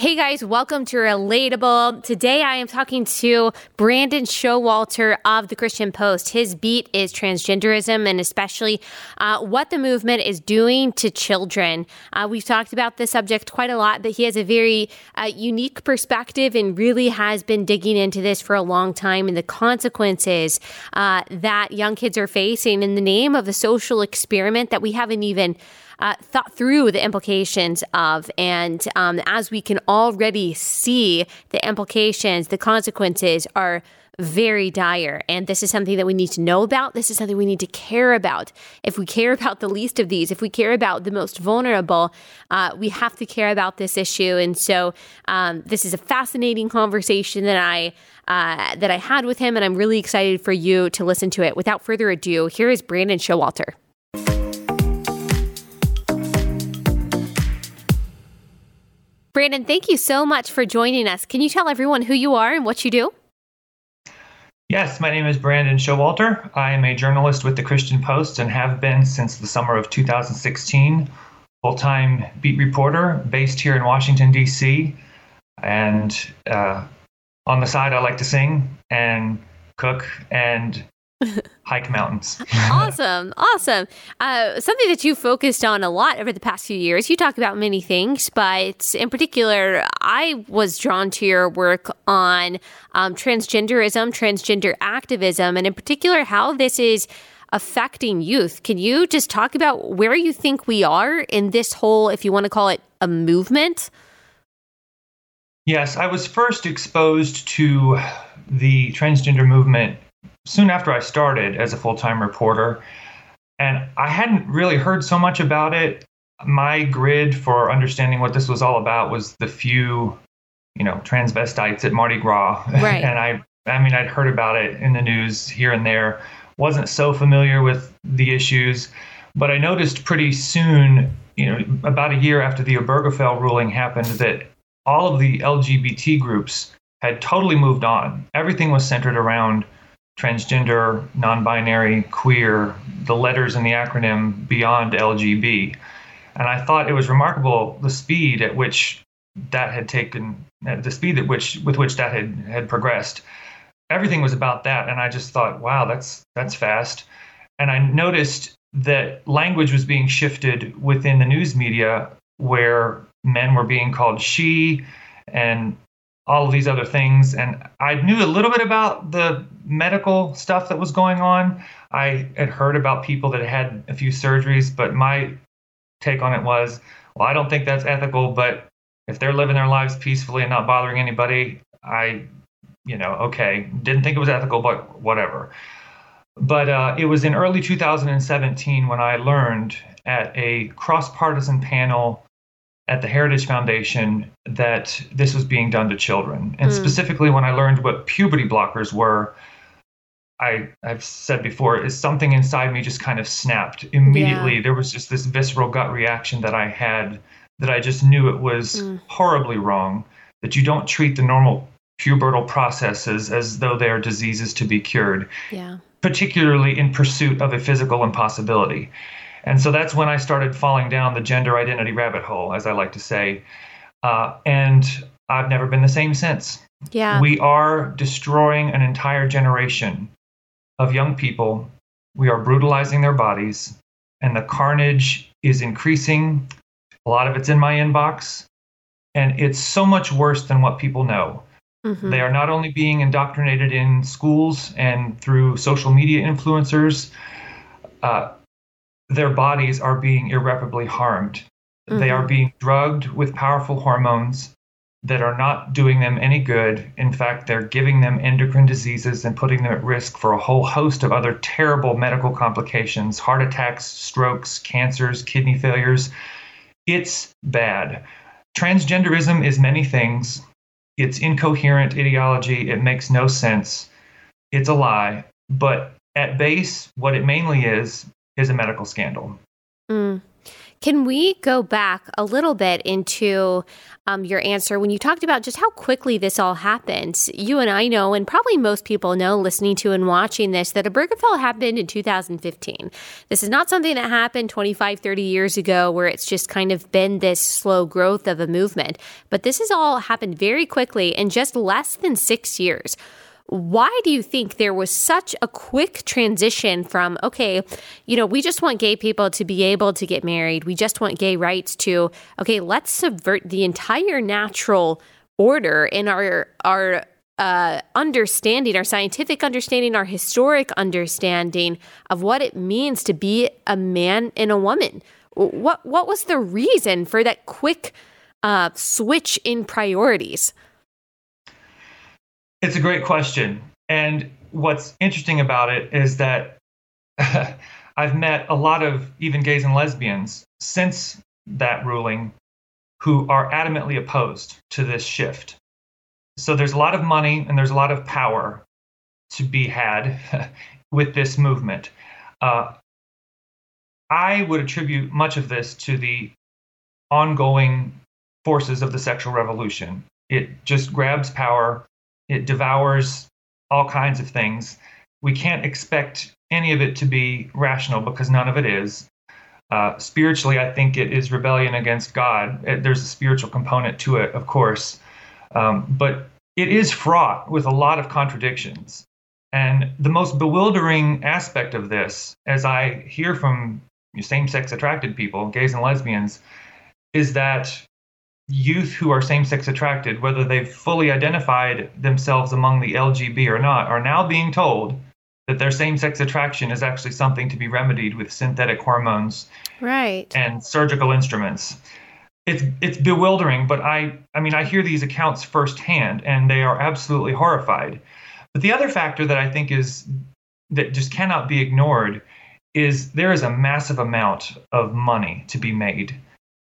Hey guys, welcome to Relatable. Today I am talking to Brandon Showalter of the Christian Post. His beat is transgenderism and especially uh, what the movement is doing to children. Uh, we've talked about this subject quite a lot, but he has a very uh, unique perspective and really has been digging into this for a long time and the consequences uh, that young kids are facing in the name of a social experiment that we haven't even uh, thought through the implications of. And um, as we can already see, the implications, the consequences are very dire. And this is something that we need to know about. This is something we need to care about. If we care about the least of these, if we care about the most vulnerable, uh, we have to care about this issue. And so um, this is a fascinating conversation that I uh, that I had with him, and I'm really excited for you to listen to it. Without further ado, here is Brandon Showalter. Brandon, thank you so much for joining us. Can you tell everyone who you are and what you do? Yes, my name is Brandon Showalter. I am a journalist with the Christian Post and have been since the summer of 2016. Full time beat reporter based here in Washington, D.C. And uh, on the side, I like to sing and cook and hike mountains. awesome. Awesome. Uh, something that you focused on a lot over the past few years. You talk about many things, but in particular, I was drawn to your work on um, transgenderism, transgender activism, and in particular, how this is affecting youth. Can you just talk about where you think we are in this whole, if you want to call it a movement? Yes, I was first exposed to the transgender movement soon after I started as a full time reporter. And I hadn't really heard so much about it. My grid for understanding what this was all about was the few, you know, transvestites at Mardi Gras. Right. and I, I mean, I'd heard about it in the news here and there. Wasn't so familiar with the issues, but I noticed pretty soon, you know, about a year after the Obergefell ruling happened, that all of the LGBT groups had totally moved on. Everything was centered around transgender, non binary, queer, the letters in the acronym beyond LGB. And I thought it was remarkable the speed at which that had taken, uh, the speed at which with which that had, had progressed. Everything was about that. And I just thought, wow, that's that's fast. And I noticed that language was being shifted within the news media where men were being called she and all of these other things. And I knew a little bit about the medical stuff that was going on. I had heard about people that had a few surgeries, but my take on it was, well, I don't think that's ethical, but if they're living their lives peacefully and not bothering anybody, I, you know, okay, didn't think it was ethical, but whatever. But uh, it was in early 2017 when I learned at a cross partisan panel at the Heritage Foundation that this was being done to children. And mm. specifically, when I learned what puberty blockers were, I, I've said before, is something inside me just kind of snapped immediately. Yeah. There was just this visceral gut reaction that I had that I just knew it was mm. horribly wrong. That you don't treat the normal pubertal processes as though they are diseases to be cured. Yeah. Particularly in pursuit of a physical impossibility. And so that's when I started falling down the gender identity rabbit hole, as I like to say. Uh, and I've never been the same since. Yeah. We are destroying an entire generation of young people. We are brutalizing their bodies, and the carnage is increasing. A lot of it's in my inbox, and it's so much worse than what people know. Mm-hmm. They are not only being indoctrinated in schools and through social media influencers, uh, their bodies are being irreparably harmed. Mm-hmm. They are being drugged with powerful hormones that are not doing them any good. In fact, they're giving them endocrine diseases and putting them at risk for a whole host of other terrible medical complications heart attacks, strokes, cancers, kidney failures. It's bad. Transgenderism is many things. It's incoherent ideology. It makes no sense. It's a lie. But at base, what it mainly is is a medical scandal. Mm. Can we go back a little bit into um, your answer when you talked about just how quickly this all happened? You and I know, and probably most people know listening to and watching this, that a Obergefell happened in 2015. This is not something that happened 25, 30 years ago where it's just kind of been this slow growth of a movement. But this has all happened very quickly in just less than six years. Why do you think there was such a quick transition from, okay, you know, we just want gay people to be able to get married, we just want gay rights to, okay, let's subvert the entire natural order in our, our, uh, understanding, our scientific understanding, our historic understanding of what it means to be a man and a woman. What what was the reason for that quick uh, switch in priorities? It's a great question. And what's interesting about it is that I've met a lot of even gays and lesbians since that ruling who are adamantly opposed to this shift. So there's a lot of money and there's a lot of power to be had with this movement. Uh, I would attribute much of this to the ongoing forces of the sexual revolution. It just grabs power it devours all kinds of things. We can't expect any of it to be rational because none of it is. Uh, spiritually, I think it is rebellion against God. It, there's a spiritual component to it, of course, um, but it is fraught with a lot of contradictions. And the most bewildering aspect of this, as I hear from same sex attracted people, gays and lesbians, is that youth who are same sex attracted, whether they've fully identified themselves among the LGB or not, are now being told that their same sex attraction is actually something to be remedied with synthetic hormones right. and surgical instruments. It's it's bewildering, but I I mean I hear these accounts firsthand and they are absolutely horrified. But the other factor that I think is that just cannot be ignored is there is a massive amount of money to be made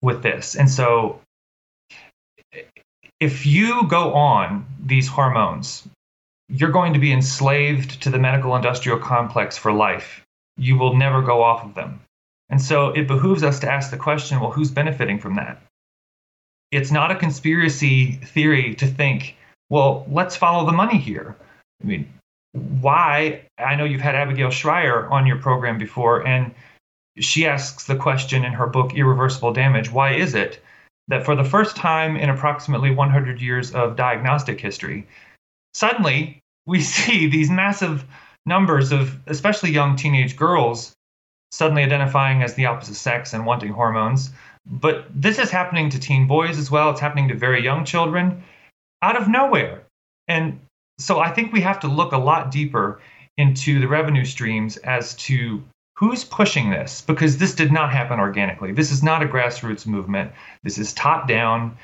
with this. And so if you go on these hormones, you're going to be enslaved to the medical industrial complex for life. You will never go off of them. And so it behooves us to ask the question well, who's benefiting from that? It's not a conspiracy theory to think, well, let's follow the money here. I mean, why? I know you've had Abigail Shrier on your program before, and she asks the question in her book, Irreversible Damage why is it that for the first time in approximately 100 years of diagnostic history, suddenly we see these massive numbers of especially young teenage girls suddenly identifying as the opposite sex and wanting hormones. But this is happening to teen boys as well. It's happening to very young children out of nowhere. And so I think we have to look a lot deeper into the revenue streams as to who's pushing this? Because this did not happen organically. This is not a grassroots movement. This is top down.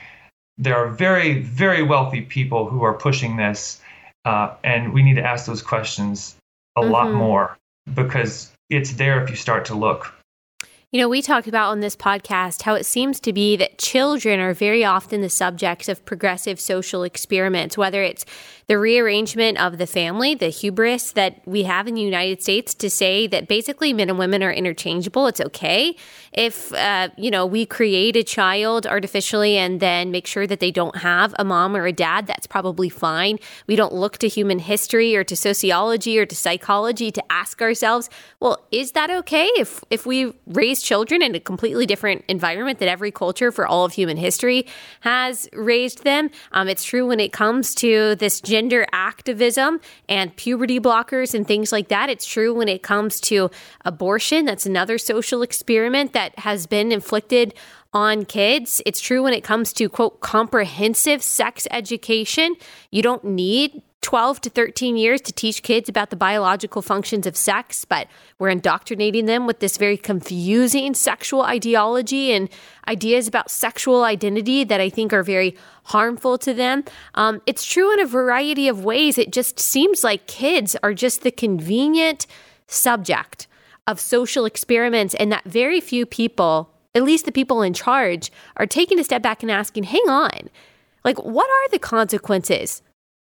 There are very, very wealthy people who are pushing this, uh, and we need to ask those questions a mm-hmm. lot more because it's there if you start to look. You know, we talked about on this podcast how it seems to be that children are very often the subjects of progressive social experiments, whether it's the rearrangement of the family, the hubris that we have in the United States to say that basically men and women are interchangeable. It's okay if, uh, you know, we create a child artificially and then make sure that they don't have a mom or a dad. That's probably fine. We don't look to human history or to sociology or to psychology to ask ourselves, well, is that okay if, if we raise children in a completely different environment that every culture for all of human history has raised them? Um, it's true when it comes to this gender activism and puberty blockers and things like that. It's true when it comes to abortion. That's another social experiment that has been inflicted on kids. It's true when it comes to, quote, comprehensive sex education. You don't need 12 to 13 years to teach kids about the biological functions of sex, but we're indoctrinating them with this very confusing sexual ideology and ideas about sexual identity that I think are very harmful to them. Um, it's true in a variety of ways. It just seems like kids are just the convenient subject of social experiments, and that very few people, at least the people in charge, are taking a step back and asking, hang on, like, what are the consequences?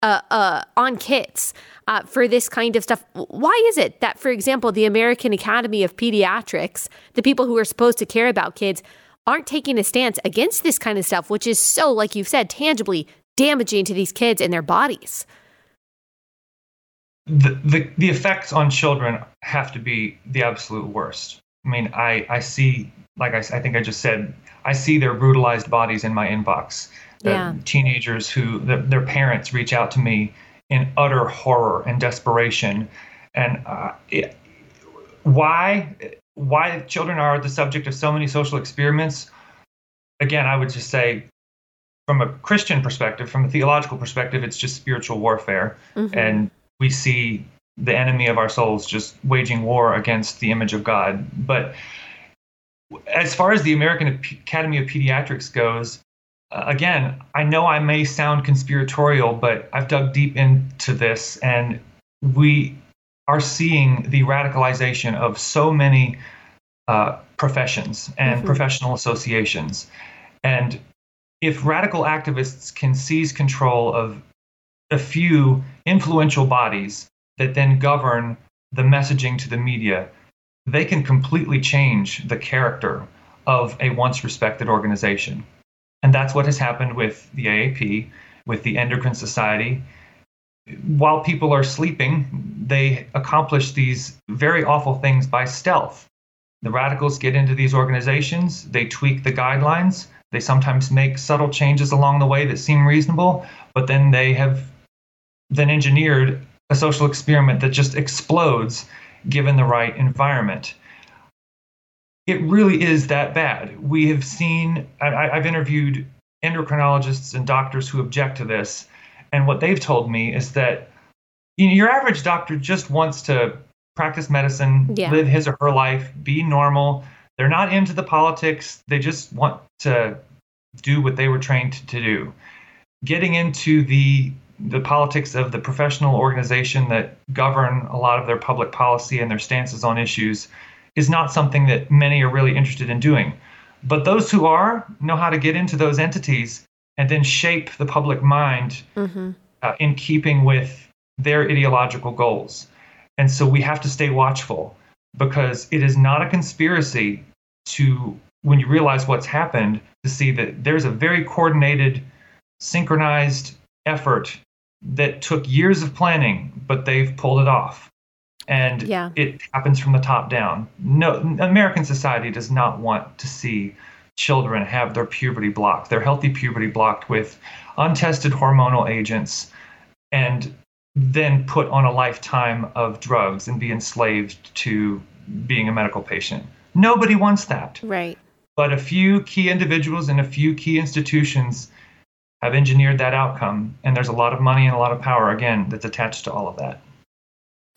Uh, uh, on kids uh, for this kind of stuff. Why is it that, for example, the American Academy of Pediatrics, the people who are supposed to care about kids, aren't taking a stance against this kind of stuff, which is so, like you've said, tangibly damaging to these kids and their bodies? The, the, the effects on children have to be the absolute worst. I mean, I, I see, like I, I think I just said, I see their brutalized bodies in my inbox. The yeah. teenagers who, the, their parents reach out to me in utter horror and desperation. And uh, it, why why children are the subject of so many social experiments? Again, I would just say, from a Christian perspective, from a theological perspective, it's just spiritual warfare, mm-hmm. and we see the enemy of our souls just waging war against the image of God. But as far as the American Academy of Pediatrics goes, again, I know I may sound conspiratorial, but I've dug deep into this, and we are seeing the radicalization of so many uh, professions and mm-hmm. professional associations. And if radical activists can seize control of a few influential bodies that then govern the messaging to the media, they can completely change the character of a once respected organization. And that's what has happened with the AAP, with the Endocrine Society. While people are sleeping, they accomplish these very awful things by stealth. The radicals get into these organizations, they tweak the guidelines, they sometimes make subtle changes along the way that seem reasonable, but then they have then engineered a social experiment that just explodes given the right environment it really is that bad. We have seen, I, have interviewed endocrinologists and doctors who object to this. And what they've told me is that you know, your average doctor just wants to practice medicine, yeah. live his or her life, be normal. They're not into the politics. They just want to do what they were trained to do. Getting into the the politics of the professional organization that govern a lot of their public policy and their stances on issues is not something that many are really interested in doing. But those who are know how to get into those entities and then shape the public mind mm-hmm. uh, in keeping with their ideological goals. And so we have to stay watchful because it is not a conspiracy to, when you realize what's happened, to see that there's a very coordinated, synchronized effort that took years of planning, but they've pulled it off and yeah. it happens from the top down. No, American society does not want to see children have their puberty blocked, their healthy puberty blocked with untested hormonal agents, and then put on a lifetime of drugs and be enslaved to being a medical patient. Nobody wants that. Right. But a few key individuals and a few key institutions have engineered that outcome, and there's a lot of money and a lot of power, again, that's attached to all of that.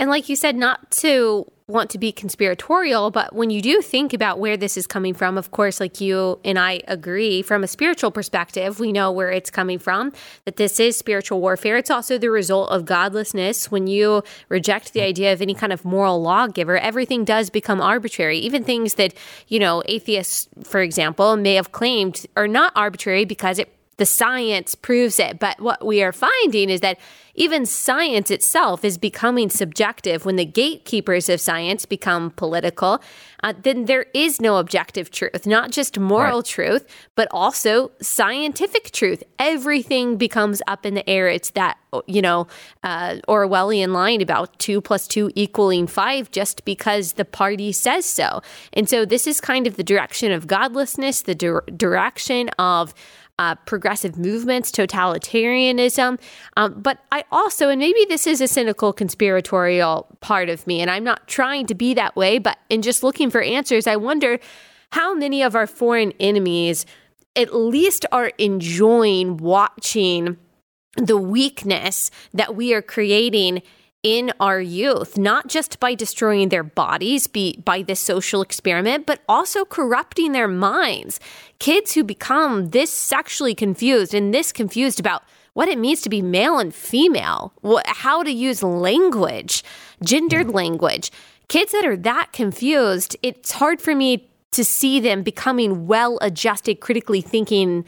And like you said, not to want to be conspiratorial, but when you do think about where this is coming from, of course, like you and I agree, from a spiritual perspective, we know where it's coming from, that this is spiritual warfare. It's also the result of godlessness. When you reject the idea of any kind of moral lawgiver, everything does become arbitrary. Even things that, you know, atheists, for example, may have claimed are not arbitrary because it the science proves it. But what we are finding is that even science itself is becoming subjective. When the gatekeepers of science become political, uh, then there is no objective truth, not just moral right. truth, but also scientific truth. Everything becomes up in the air. It's that, you know, uh, Orwellian line about two plus two equaling five just because the party says so. And so this is kind of the direction of godlessness, the di- direction of uh, progressive movements, totalitarianism. Um, but I also, and maybe this is a cynical conspiratorial part of me, and I'm not trying to be that way, but in just looking for answers, I wonder how many of our foreign enemies at least are enjoying watching the weakness that we are creating in our youth, not just by destroying their bodies be, by this social experiment, but also corrupting their minds. Kids who become this sexually confused and this confused about what it means to be male and female, how to use language, gendered hmm. language. Kids that are that confused, it's hard for me to see them becoming well adjusted, critically thinking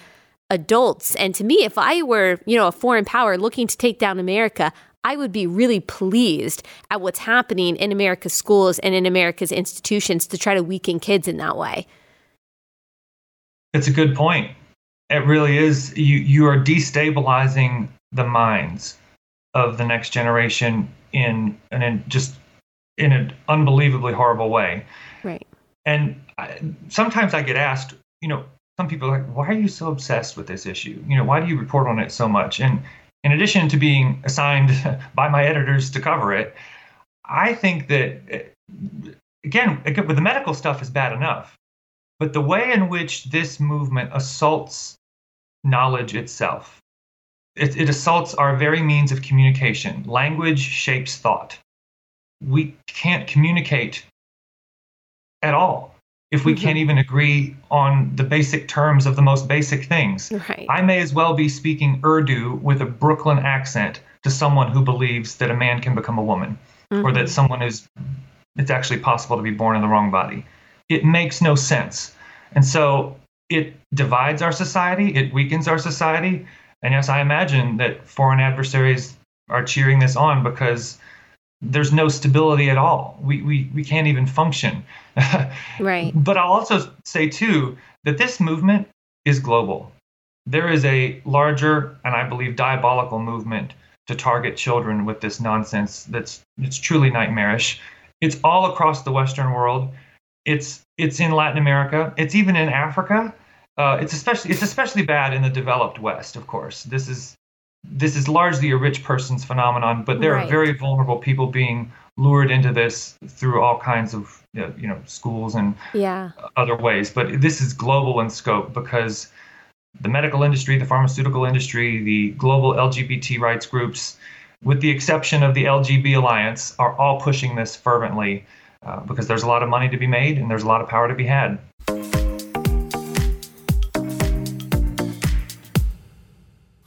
adults. And to me, if I were, you know, a foreign power looking to take down America, I would be really pleased at what's happening in America's schools and in America's institutions to try to weaken kids in that way. It's a good point. It really is. You you are destabilizing the minds of the next generation in and in just in an unbelievably horrible way. Right. And I, sometimes I get asked, you know, some people are like, why are you so obsessed with this issue? You know, why do you report on it so much? And in addition to being assigned by my editors to cover it, I think that again, with the medical stuff is bad enough, but the way in which this movement assaults knowledge itself, it, it assaults our very means of communication. Language shapes thought. We can't communicate at all if we mm-hmm. can't even agree on the basic terms of the most basic things. Right. I may as well be speaking Urdu with a Brooklyn accent to someone who believes that a man can become a woman mm-hmm. or that mm-hmm. someone is it's actually possible to be born in the wrong body. It makes no sense. And so it divides our society, it weakens our society. And yes, I imagine that foreign adversaries are cheering this on because there's no stability at all. We, we, we can't even function. right. But I'll also say, too, that this movement is global. There is a larger and I believe diabolical movement to target children with this nonsense that's it's truly nightmarish. It's all across the Western world. It's it's in Latin America. It's even in Africa. Uh, it's especially it's especially bad in the developed West, of course. This is this is largely a rich person's phenomenon, but there right. are very vulnerable people being lured into this through all kinds of you know schools and yeah. other ways. But this is global in scope because the medical industry, the pharmaceutical industry, the global LGBT rights groups, with the exception of the LGB Alliance, are all pushing this fervently uh, because there's a lot of money to be made and there's a lot of power to be had.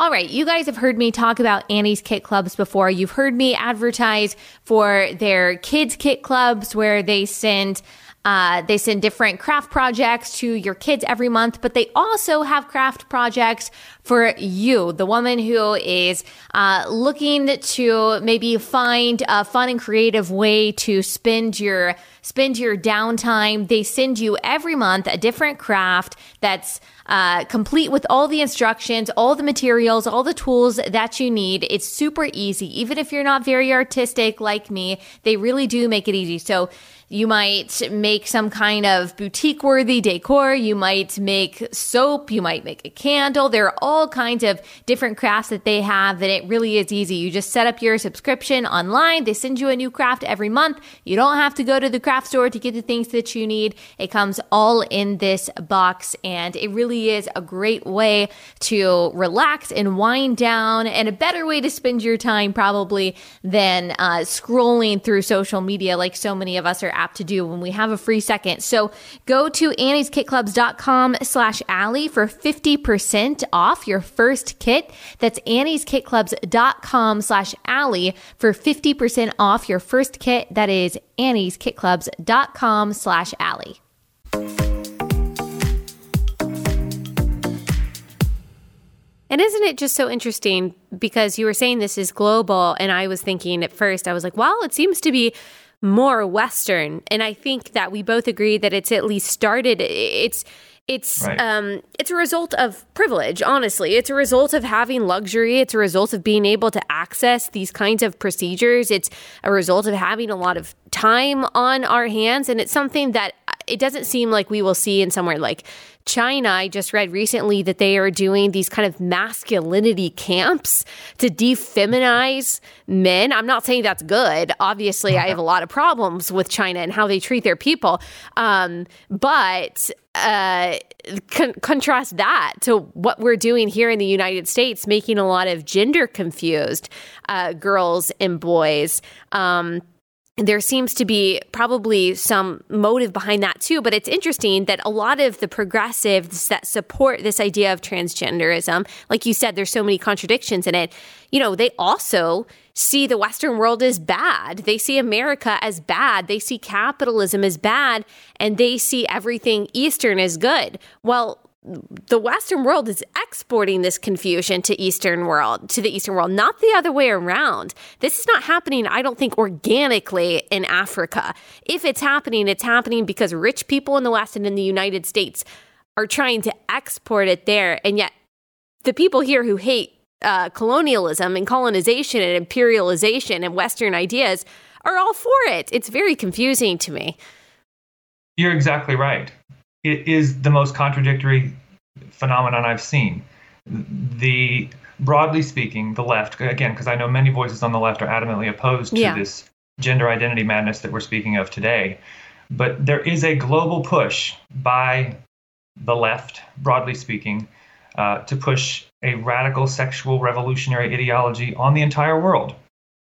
All right, you guys have heard me talk about Annie's Kit Clubs before. You've heard me advertise for their kids' kit clubs where they send uh, they send different craft projects to your kids every month, but they also have craft projects for you, the woman who is uh, looking to maybe find a fun and creative way to spend your spend your downtime. They send you every month a different craft that's uh, complete with all the instructions, all the materials, all the tools that you need. It's super easy. Even if you're not very artistic like me, they really do make it easy. So you might make some kind of boutique worthy decor. You might make soap. You might make a candle. There are all kinds of different crafts that they have that it really is easy. You just set up your subscription online. They send you a new craft every month. You don't have to go to the craft store to get the things that you need. It comes all in this box and it really is a great way to relax and wind down and a better way to spend your time probably than uh, scrolling through social media like so many of us are apt to do when we have a free second. So go to annieskitclubs.com slash Allie for 50% off your first kit. That's annieskitclubs.com slash Allie for 50% off your first kit. That is annieskitclubs.com slash Allie. And isn't it just so interesting because you were saying this is global and I was thinking at first I was like, well, it seems to be more Western. And I think that we both agree that it's at least started. It's it's right. um it's a result of privilege honestly it's a result of having luxury it's a result of being able to access these kinds of procedures it's a result of having a lot of time on our hands and it's something that it doesn't seem like we will see in somewhere like China, I just read recently that they are doing these kind of masculinity camps to defeminize men. I'm not saying that's good. Obviously, I have a lot of problems with China and how they treat their people. Um, but uh, con- contrast that to what we're doing here in the United States, making a lot of gender confused uh, girls and boys. Um, there seems to be probably some motive behind that too. But it's interesting that a lot of the progressives that support this idea of transgenderism, like you said, there's so many contradictions in it, you know, they also see the Western world as bad. They see America as bad. They see capitalism as bad, and they see everything Eastern as good. Well, the Western world is exporting this confusion to Eastern world, to the Eastern world, not the other way around. This is not happening, I don't think, organically in Africa. If it's happening, it's happening because rich people in the West and in the United States are trying to export it there. And yet, the people here who hate uh, colonialism and colonization and imperialization and Western ideas are all for it. It's very confusing to me. You're exactly right it is the most contradictory phenomenon I've seen. The broadly speaking, the left again, because I know many voices on the left are adamantly opposed to yeah. this gender identity madness that we're speaking of today. But there is a global push by the left, broadly speaking, uh, to push a radical sexual revolutionary ideology on the entire world.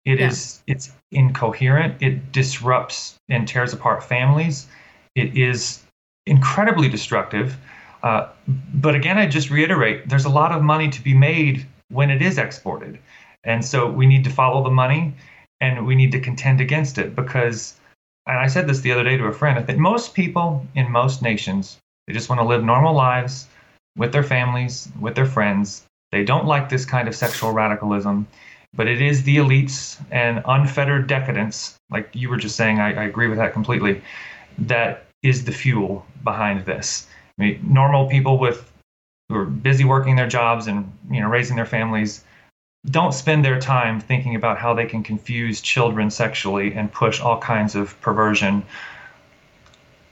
It yeah. is it's incoherent. It disrupts and tears apart families. It is incredibly destructive. Uh, but again, I just reiterate there's a lot of money to be made when it is exported. And so we need to follow the money and we need to contend against it because, and I said this the other day to a friend, I think most people in most nations, they just want to live normal lives with their families, with their friends. They don't like this kind of sexual radicalism, but it is the elites and unfettered decadence, like you were just saying, I, I agree with that completely, that is the fuel behind this. I mean, normal people with who are busy working their jobs and you know raising their families don't spend their time thinking about how they can confuse children sexually and push all kinds of perversion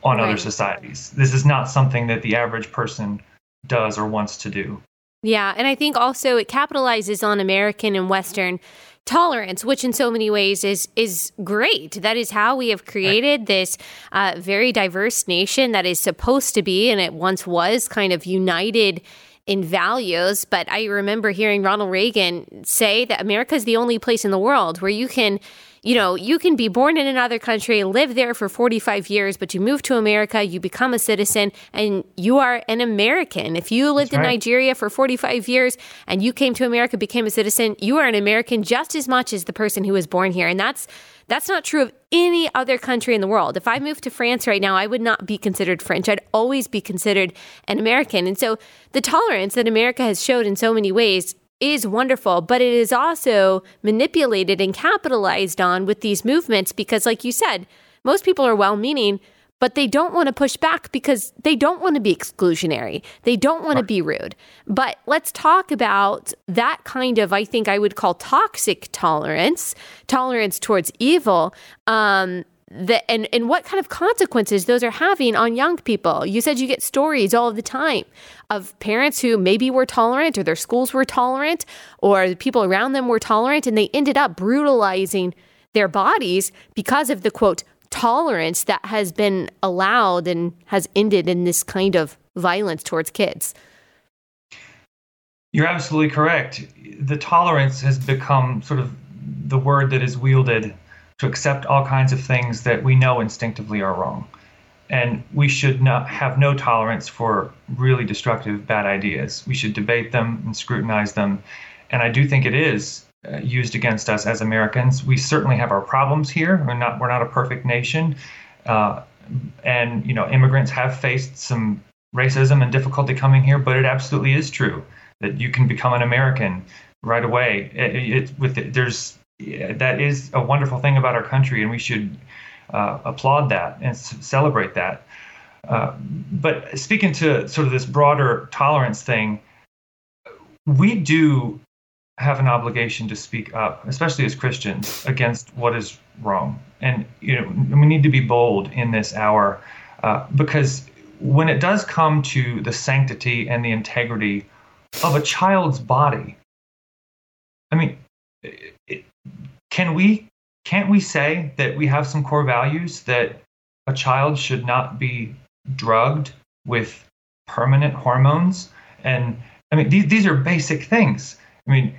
on right. other societies. This is not something that the average person does or wants to do. Yeah, and I think also it capitalizes on American and Western tolerance, which in so many ways is is great. That is how we have created this uh, very diverse nation that is supposed to be, and it once was kind of united in values. But I remember hearing Ronald Reagan say that America is the only place in the world where you can you know, you can be born in another country, live there for 45 years, but you move to America, you become a citizen, and you are an American. If you lived in Nigeria for 45 years and you came to America, became a citizen, you are an American just as much as the person who was born here. And that's that's not true of any other country in the world. If I moved to France right now, I would not be considered French. I'd always be considered an American. And so the tolerance that America has showed in so many ways is wonderful, but it is also manipulated and capitalized on with these movements because, like you said, most people are well meaning, but they don't want to push back because they don't want to be exclusionary. They don't want to be rude. But let's talk about that kind of, I think I would call toxic tolerance, tolerance towards evil. Um, the, and, and what kind of consequences those are having on young people. You said you get stories all the time of parents who maybe were tolerant or their schools were tolerant or the people around them were tolerant and they ended up brutalizing their bodies because of the quote tolerance that has been allowed and has ended in this kind of violence towards kids. You're absolutely correct. The tolerance has become sort of the word that is wielded to accept all kinds of things that we know instinctively are wrong. And we should not have no tolerance for really destructive bad ideas. We should debate them and scrutinize them. And I do think it is uh, used against us as Americans. We certainly have our problems here. We're not we're not a perfect nation, uh, and you know immigrants have faced some racism and difficulty coming here. But it absolutely is true that you can become an American right away. It, it, with it, there's that is a wonderful thing about our country, and we should uh, applaud that and celebrate that. Uh, but speaking to sort of this broader tolerance thing, we do have an obligation to speak up, especially as Christians, against what is wrong. And you know, we need to be bold in this hour uh, because when it does come to the sanctity and the integrity of a child's body, I mean, can we can't we say that we have some core values that a child should not be drugged with permanent hormones? And i mean these, these are basic things. I mean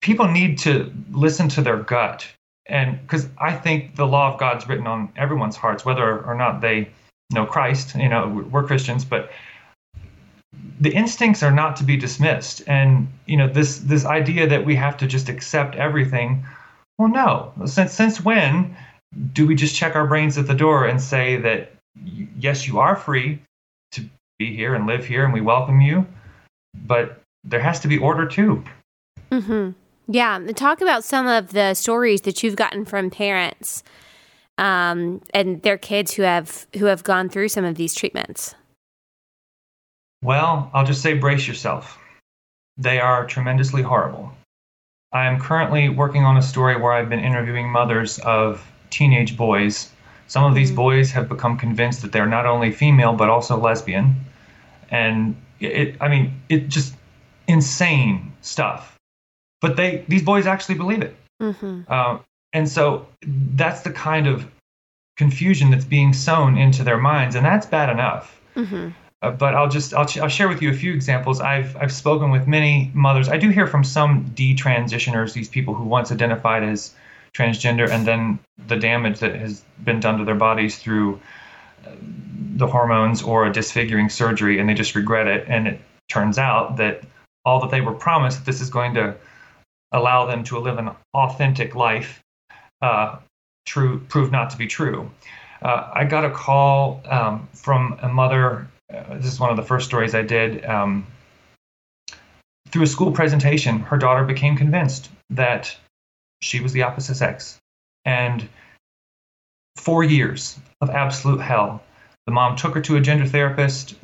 people need to listen to their gut. And because i think the law of god's written on everyone's hearts whether or not they know christ you know we're christians but the instincts are not to be dismissed and you know this this idea that we have to just accept everything well no since since when do we just check our brains at the door and say that yes you are free to be here and live here and we welcome you. But there has to be order too. Mm-hmm. Yeah. Talk about some of the stories that you've gotten from parents um, and their kids who have who have gone through some of these treatments. Well, I'll just say brace yourself. They are tremendously horrible. I am currently working on a story where I've been interviewing mothers of teenage boys. Some of these mm-hmm. boys have become convinced that they're not only female but also lesbian. And it, I mean, it just insane stuff. But they, these boys actually believe it. Mm-hmm. Uh, and so that's the kind of confusion that's being sown into their minds, and that's bad enough. Mm-hmm. Uh, but I'll just I'll, I'll share with you a few examples. I've I've spoken with many mothers. I do hear from some detransitioners, these people who once identified as transgender, and then the damage that has been done to their bodies through uh, the hormones or a disfiguring surgery, and they just regret it. And it turns out that all that they were promised this is going to allow them to live an authentic life uh, true proved not to be true. Uh, I got a call um, from a mother uh, this is one of the first stories I did. Um, through a school presentation, her daughter became convinced that she was the opposite sex. And four years of absolute hell. The mom took her to a gender therapist,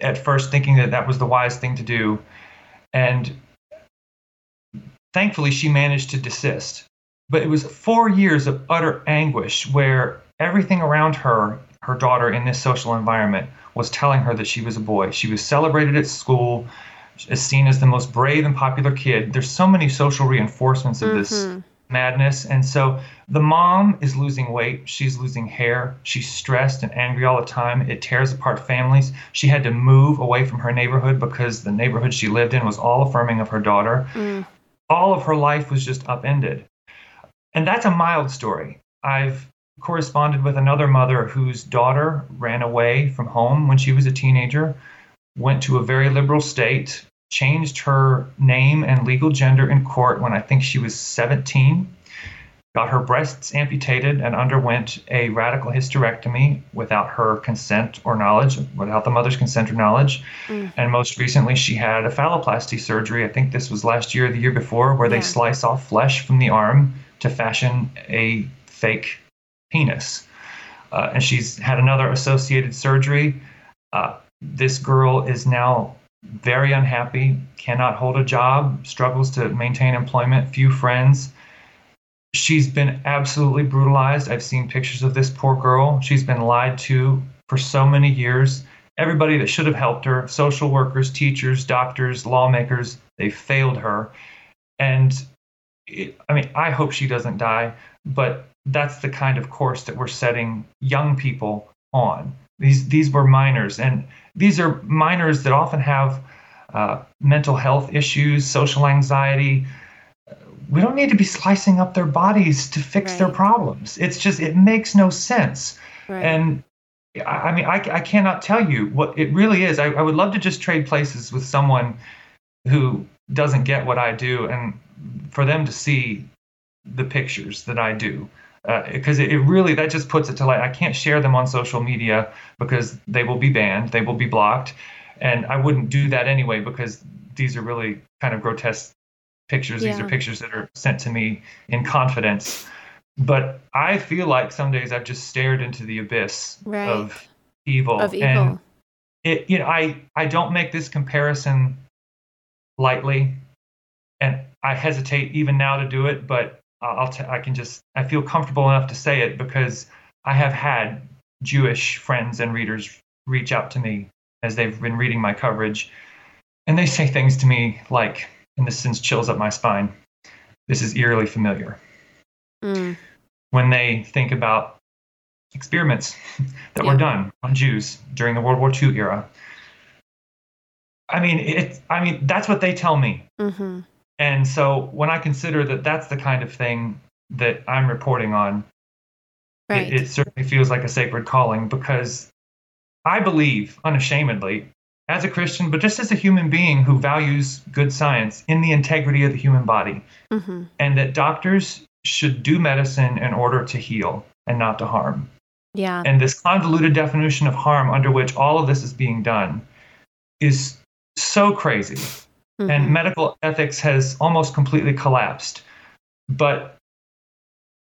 at first thinking that that was the wise thing to do. And thankfully, she managed to desist. But it was four years of utter anguish where everything around her, her daughter in this social environment, was telling her that she was a boy. She was celebrated at school, is seen as the most brave and popular kid. There's so many social reinforcements of mm-hmm. this madness. And so the mom is losing weight. She's losing hair. She's stressed and angry all the time. It tears apart families. She had to move away from her neighborhood because the neighborhood she lived in was all affirming of her daughter. Mm. All of her life was just upended. And that's a mild story. I've corresponded with another mother whose daughter ran away from home when she was a teenager, went to a very liberal state, changed her name and legal gender in court when I think she was 17, got her breasts amputated, and underwent a radical hysterectomy without her consent or knowledge, without the mother's consent or knowledge. Mm. And most recently, she had a phalloplasty surgery. I think this was last year or the year before, where yeah. they slice off flesh from the arm to fashion a fake penis. Uh, and she's had another associated surgery. Uh, this girl is now very unhappy, cannot hold a job, struggles to maintain employment, few friends. She's been absolutely brutalized. I've seen pictures of this poor girl. She's been lied to for so many years. Everybody that should have helped her social workers, teachers, doctors, lawmakers they failed her. And it, I mean, I hope she doesn't die, but that's the kind of course that we're setting young people on. These these were minors, and these are minors that often have uh, mental health issues, social anxiety. We don't need to be slicing up their bodies to fix right. their problems. It's just it makes no sense. Right. And I, I mean, I, I cannot tell you what it really is. I, I would love to just trade places with someone who doesn't get what I do, and for them to see the pictures that I do because uh, it, it, really that just puts it to light. I can't share them on social media because they will be banned, they will be blocked, and I wouldn't do that anyway because these are really kind of grotesque pictures. Yeah. These are pictures that are sent to me in confidence. But I feel like some days I've just stared into the abyss right. of evil. Of evil. And it, you know, I I don't make this comparison lightly, and I hesitate even now to do it. But I'll t- I can just I feel comfortable enough to say it because I have had Jewish friends and readers reach out to me as they've been reading my coverage, and they say things to me like, and this sends chills up my spine. This is eerily familiar. Mm. When they think about experiments that yeah. were done on Jews during the World War II era. I mean, it. I mean, that's what they tell me. Mm-hmm. And so when I consider that that's the kind of thing that I'm reporting on, right. it, it certainly feels like a sacred calling because I believe unashamedly as a Christian, but just as a human being who values good science in the integrity of the human body, mm-hmm. and that doctors should do medicine in order to heal and not to harm. Yeah. And this convoluted definition of harm under which all of this is being done is so crazy. Mm-hmm. And medical ethics has almost completely collapsed. But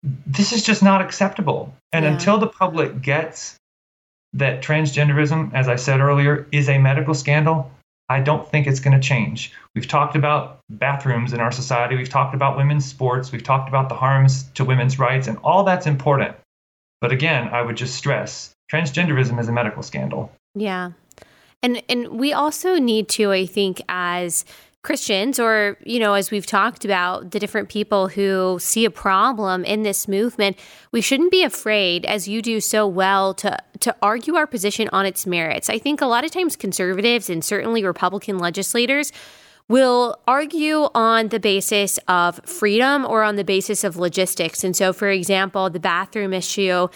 this is just not acceptable. And yeah. until the public gets that transgenderism, as I said earlier, is a medical scandal, I don't think it's going to change. We've talked about bathrooms in our society. We've talked about women's sports. We've talked about the harms to women's rights, and all that's important. But again, I would just stress transgenderism is a medical scandal. Yeah. And and we also need to, I think, as Christians, or, you know, as we've talked about, the different people who see a problem in this movement, we shouldn't be afraid, as you do so well, to, to argue our position on its merits. I think a lot of times conservatives and certainly Republican legislators will argue on the basis of freedom or on the basis of logistics. And so, for example, the bathroom issue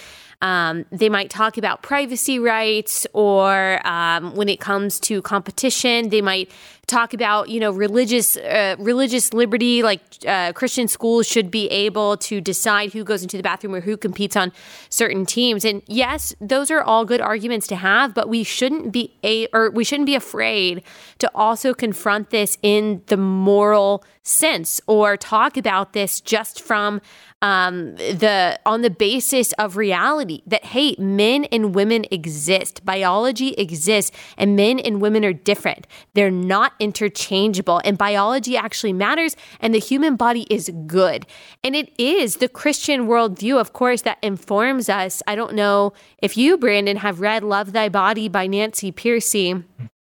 um, they might talk about privacy rights, or um, when it comes to competition, they might talk about you know religious uh, religious liberty like uh, christian schools should be able to decide who goes into the bathroom or who competes on certain teams and yes those are all good arguments to have but we shouldn't be a or we shouldn't be afraid to also confront this in the moral sense or talk about this just from um, the on the basis of reality that hey, men and women exist, biology exists, and men and women are different. They're not interchangeable, and biology actually matters, and the human body is good. And it is the Christian worldview, of course, that informs us. I don't know if you, Brandon, have read "Love Thy Body" by Nancy Pearcey.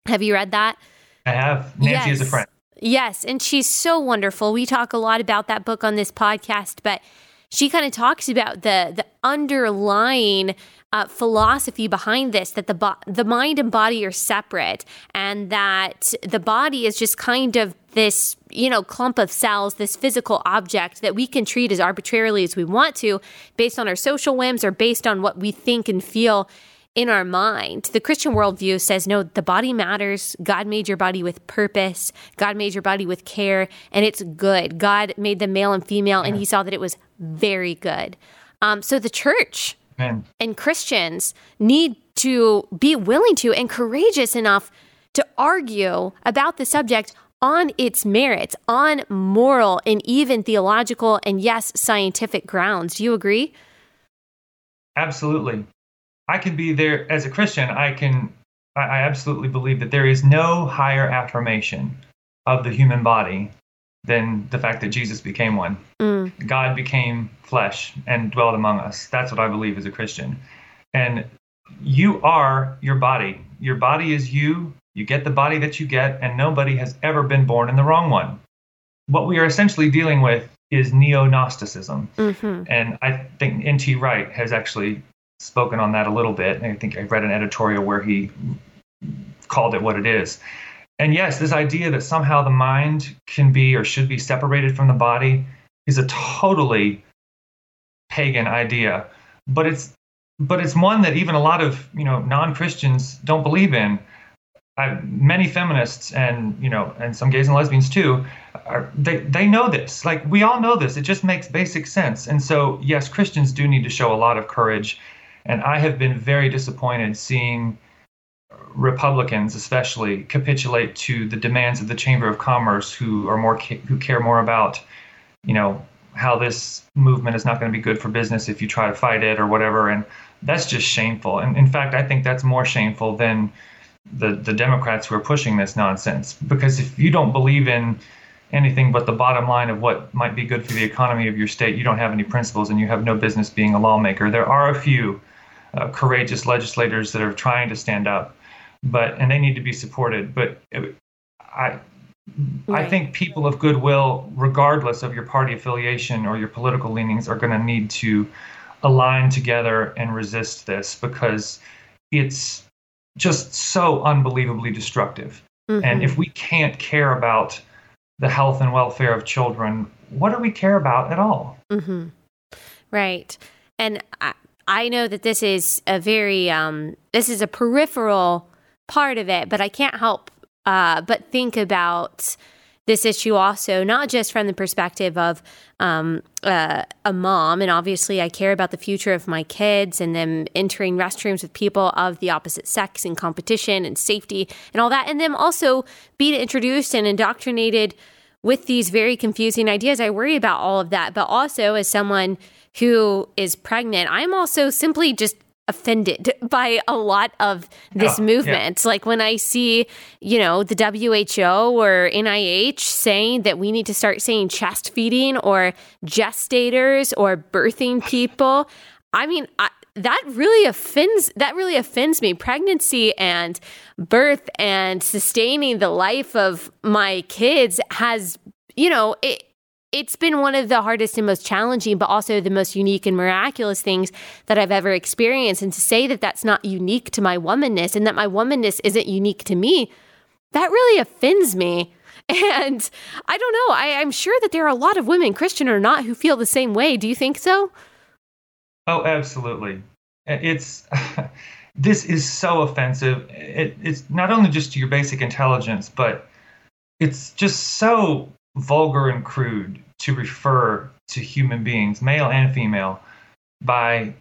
Have you read that? I have. Nancy yes. is a friend. Yes, and she's so wonderful. We talk a lot about that book on this podcast, but she kind of talks about the the underlying uh, philosophy behind this that the bo- the mind and body are separate and that the body is just kind of this you know clump of cells this physical object that we can treat as arbitrarily as we want to based on our social whims or based on what we think and feel in our mind. The Christian worldview says no, the body matters. God made your body with purpose, God made your body with care, and it's good. God made them male and female, and He saw that it was very good. Um, so the church Amen. and Christians need to be willing to and courageous enough to argue about the subject on its merits, on moral and even theological and yes, scientific grounds. Do you agree? Absolutely. I can be there as a Christian. I can, I absolutely believe that there is no higher affirmation of the human body than the fact that Jesus became one. Mm. God became flesh and dwelled among us. That's what I believe as a Christian. And you are your body. Your body is you. You get the body that you get, and nobody has ever been born in the wrong one. What we are essentially dealing with is neo Gnosticism. Mm-hmm. And I think N.T. Wright has actually spoken on that a little bit. I think I read an editorial where he called it what it is. And yes, this idea that somehow the mind can be or should be separated from the body is a totally pagan idea. But it's but it's one that even a lot of you know non-Christians don't believe in. I, many feminists and you know and some gays and lesbians too are, they they know this like we all know this it just makes basic sense and so yes christians do need to show a lot of courage and I have been very disappointed seeing Republicans, especially, capitulate to the demands of the Chamber of Commerce, who are more who care more about, you know, how this movement is not going to be good for business if you try to fight it or whatever. And that's just shameful. And in fact, I think that's more shameful than the the Democrats who are pushing this nonsense. Because if you don't believe in anything but the bottom line of what might be good for the economy of your state, you don't have any principles and you have no business being a lawmaker. There are a few uh, courageous legislators that are trying to stand up, but and they need to be supported. But I. Right. I think people of goodwill, regardless of your party affiliation or your political leanings, are going to need to align together and resist this because it's just so unbelievably destructive. Mm-hmm. And if we can't care about the health and welfare of children, what do we care about at all? Mm-hmm. Right. And I, I know that this is a very um, this is a peripheral part of it, but I can't help uh, but think about this issue also, not just from the perspective of um, uh, a mom, and obviously I care about the future of my kids and them entering restrooms with people of the opposite sex and competition and safety and all that, and them also being introduced and indoctrinated with these very confusing ideas. I worry about all of that, but also as someone who is pregnant, I'm also simply just offended by a lot of this oh, yeah, movement. Yeah. Like when I see, you know, the WHO or NIH saying that we need to start saying chest feeding or gestators or birthing people. I mean, I, that really offends that really offends me pregnancy and birth and sustaining the life of my kids has you know it it's been one of the hardest and most challenging, but also the most unique and miraculous things that I've ever experienced. And to say that that's not unique to my womanness and that my womanness isn't unique to me, that really offends me. And I don't know. I, am sure that there are a lot of women, Christian or not, who feel the same way. Do you think so? Oh, absolutely. Uh, it's. this is so offensive. It, it's not only just to your basic intelligence, but it's just so vulgar and crude to refer to human beings, male and female, by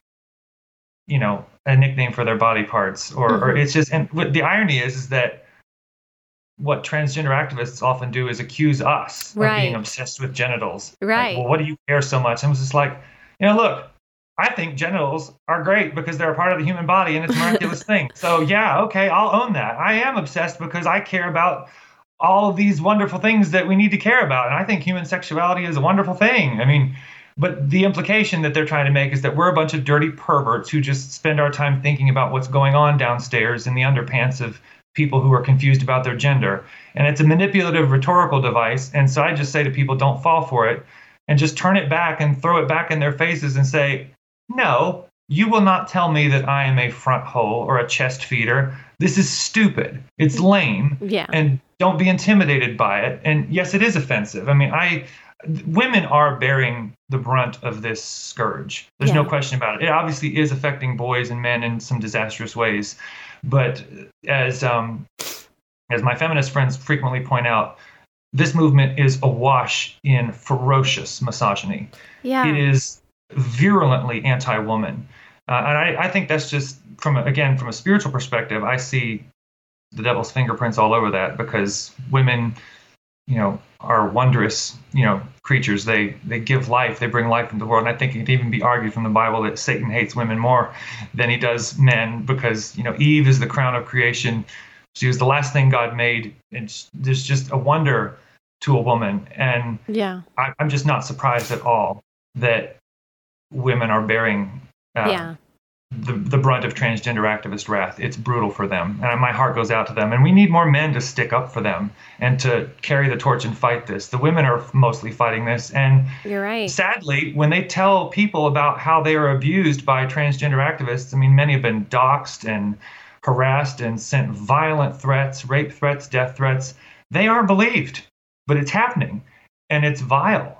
you know a nickname for their body parts, or, mm-hmm. or it's just. And what the irony is, is that what transgender activists often do is accuse us right. of being obsessed with genitals. Right. Like, well, what do you care so much? And was just like, you know, look, I think genitals are great because they're a part of the human body and it's a miraculous thing. So yeah, okay, I'll own that. I am obsessed because I care about all of these wonderful things that we need to care about. And I think human sexuality is a wonderful thing. I mean, but the implication that they're trying to make is that we're a bunch of dirty perverts who just spend our time thinking about what's going on downstairs in the underpants of people who are confused about their gender. And it's a manipulative rhetorical device. And so I just say to people, don't fall for it and just turn it back and throw it back in their faces and say, no, you will not tell me that I am a front hole or a chest feeder. This is stupid. It's lame. Yeah. And don't be intimidated by it. And yes, it is offensive. I mean, I women are bearing the brunt of this scourge. There's yeah. no question about it. It obviously is affecting boys and men in some disastrous ways. But as um, as my feminist friends frequently point out, this movement is awash in ferocious misogyny. Yeah. It is virulently anti-woman. Uh, and I, I think that's just from again from a spiritual perspective. I see the devil's fingerprints all over that because women, you know, are wondrous, you know, creatures. They they give life, they bring life into the world. And I think it can even be argued from the Bible that Satan hates women more than he does men because you know Eve is the crown of creation. She was the last thing God made, and there's just a wonder to a woman. And yeah, I, am just not surprised at all that women are bearing uh, yeah the, the brunt of transgender activist wrath. It's brutal for them. And my heart goes out to them. And we need more men to stick up for them and to carry the torch and fight this. The women are mostly fighting this. And you're right. Sadly, when they tell people about how they are abused by transgender activists, I mean, many have been doxxed and harassed and sent violent threats, rape threats, death threats. They aren't believed, but it's happening and it's vile.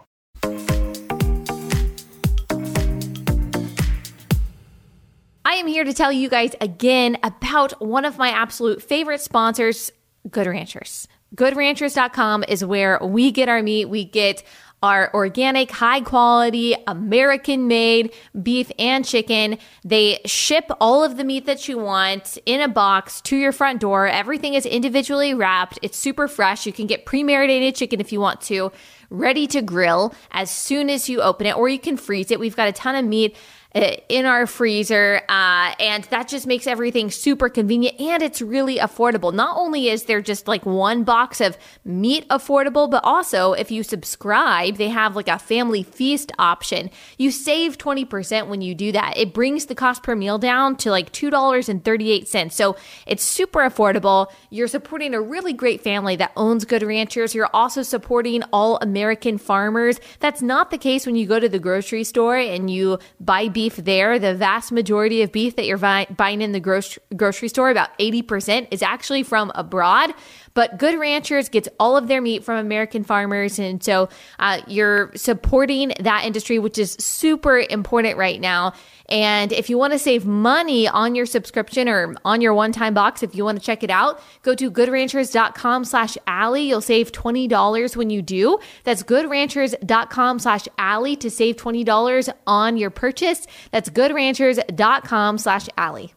Am here to tell you guys again about one of my absolute favorite sponsors, Good Ranchers. GoodRanchers.com is where we get our meat. We get our organic, high quality, American made beef and chicken. They ship all of the meat that you want in a box to your front door. Everything is individually wrapped. It's super fresh. You can get pre marinated chicken if you want to, ready to grill as soon as you open it, or you can freeze it. We've got a ton of meat in our freezer. Uh, and that just makes everything super convenient and it's really affordable. Not only is there just like one box of meat affordable, but also if you subscribe, they have like a family feast option. You save 20% when you do that. It brings the cost per meal down to like $2.38. So it's super affordable. You're supporting a really great family that owns Good Ranchers. You're also supporting all American farmers. That's not the case when you go to the grocery store and you buy beef beef there. The vast majority of beef that you're buying in the grocery store, about 80%, is actually from abroad. But Good Ranchers gets all of their meat from American farmers. And so uh, you're supporting that industry, which is super important right now. And if you want to save money on your subscription or on your one-time box, if you want to check it out, go to goodranchers.com slash Allie. You'll save $20 when you do. That's goodranchers.com slash Allie to save $20 on your purchase. That's goodranchers.com slash Allie.